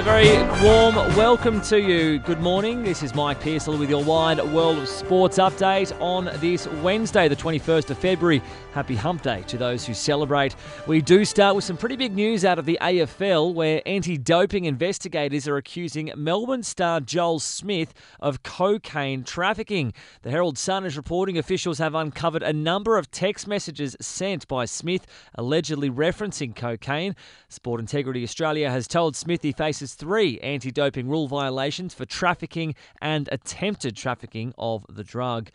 a very warm welcome to you. Good morning. This is Mike Pearsall with your wide world of sports update on this Wednesday, the 21st of February. Happy hump day to those who celebrate. We do start with some pretty big news out of the AFL, where anti doping investigators are accusing Melbourne star Joel Smith of cocaine trafficking. The Herald Sun is reporting officials have uncovered a number of text messages sent by Smith allegedly referencing cocaine. Sport Integrity Australia has told Smith he faces three anti doping rule violations for trafficking and attempted trafficking of the drug.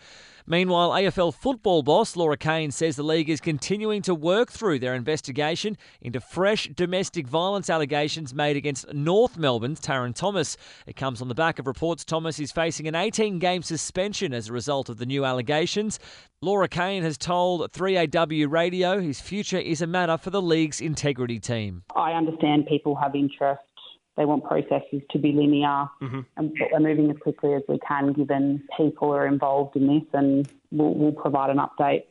Meanwhile, AFL football boss Laura Kane says the league is continuing to work through their investigation into fresh domestic violence allegations made against North Melbourne's Tarryn Thomas. It comes on the back of reports Thomas is facing an 18 game suspension as a result of the new allegations. Laura Kane has told 3AW Radio his future is a matter for the league's integrity team. I understand people have interest they want processes to be linear, mm-hmm. and we're moving as quickly as we can, given people are involved in this, and we'll, we'll provide an update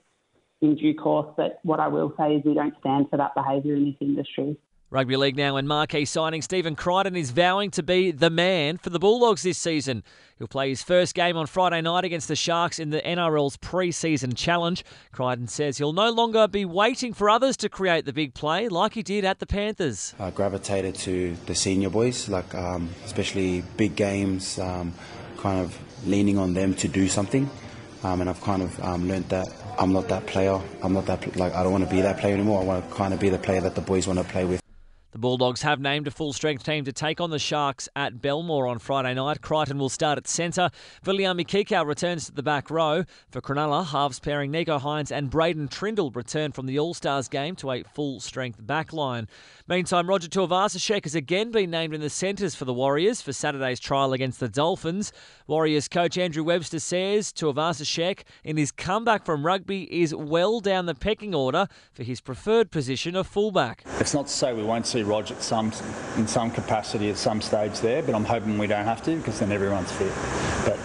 in due course. But what I will say is we don't stand for that behaviour in this industry. Rugby League now and marquee signing Stephen Crichton is vowing to be the man for the Bulldogs this season. He'll play his first game on Friday night against the Sharks in the NRL's pre-season challenge. Crichton says he'll no longer be waiting for others to create the big play like he did at the Panthers. I gravitated to the senior boys, like um, especially big games, um, kind of leaning on them to do something. Um, and I've kind of um, learned that I'm not that player. I'm not that like I don't want to be that player anymore. I want to kind of be the player that the boys want to play with. The Bulldogs have named a full strength team to take on the Sharks at Belmore on Friday night. Crichton will start at centre. Viliami Kikau returns to the back row. For Cronulla, halves pairing Nicho Hynes and Braydon Trindall return from the All Stars game to a full strength back line. Meantime, Roger Tuivasa-Sheck has again been named in the centres for the Warriors for Saturday's trial against the Dolphins. Warriors coach Andrew Webster says Tuivasa-Sheck, in his comeback from rugby, is well down the pecking order for his preferred position of fullback. It's not to say we won't see Rog at some, in some capacity at some stage there, but I'm hoping we don't have to because then everyone's fit. But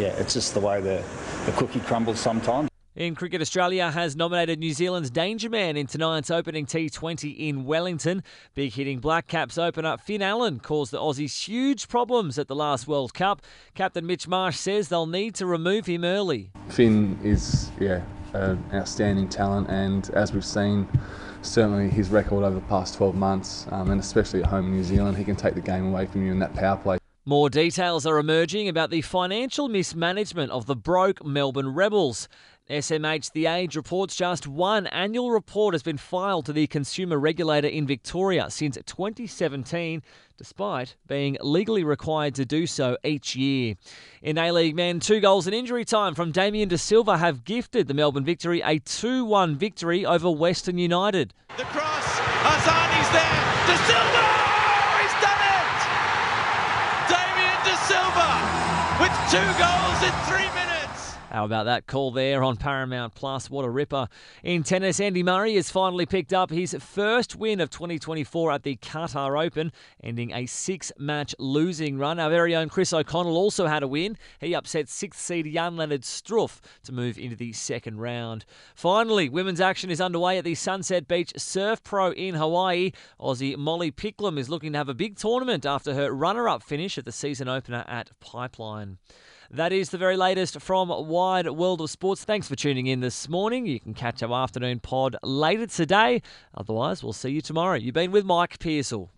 yeah, it's just the way the, the cookie crumbles sometimes. In Cricket, Australia has nominated New Zealand's Danger Man in tonight's opening T20 in Wellington. Big hitting Black Caps opener Finn Allen caused the Aussies huge problems at the last World Cup. Captain Mitch Marsh says they'll need to remove him early. Finn is, yeah, an outstanding talent, and as we've seen, certainly his record over the past 12 months, um, and especially at home in New Zealand, he can take the game away from you in that power play. More details are emerging about the financial mismanagement of the broke Melbourne Rebels. SMH The Age reports just one annual report has been filed to the consumer regulator in Victoria since 2017, despite being legally required to do so each year. In A League men, two goals in injury time from Damien Da Silva have gifted the Melbourne Victory a 2 1 victory over Western United. The cross, Arzani's there, Da Silva! Oh, he's done it! Damien Da Silva with two goals in three minutes. How about that call there on Paramount Plus? What a ripper. In tennis, Andy Murray has finally picked up his first win of 2024 at the Qatar Open, ending a six match losing run. Our very own Chris O'Connell also had a win. He upset sixth seed Jan-Lennard Struff to move into the second round. Finally, women's action is underway at the Sunset Beach Surf Pro in Hawaii. Aussie Molly Picklum is looking to have a big tournament after her runner up finish at the season opener at Pipeline. That is the very latest from Wide World of Sports. Thanks for tuning in this morning. You can catch our afternoon pod later today. Otherwise, we'll see you tomorrow. You've been with Mike Pearsall.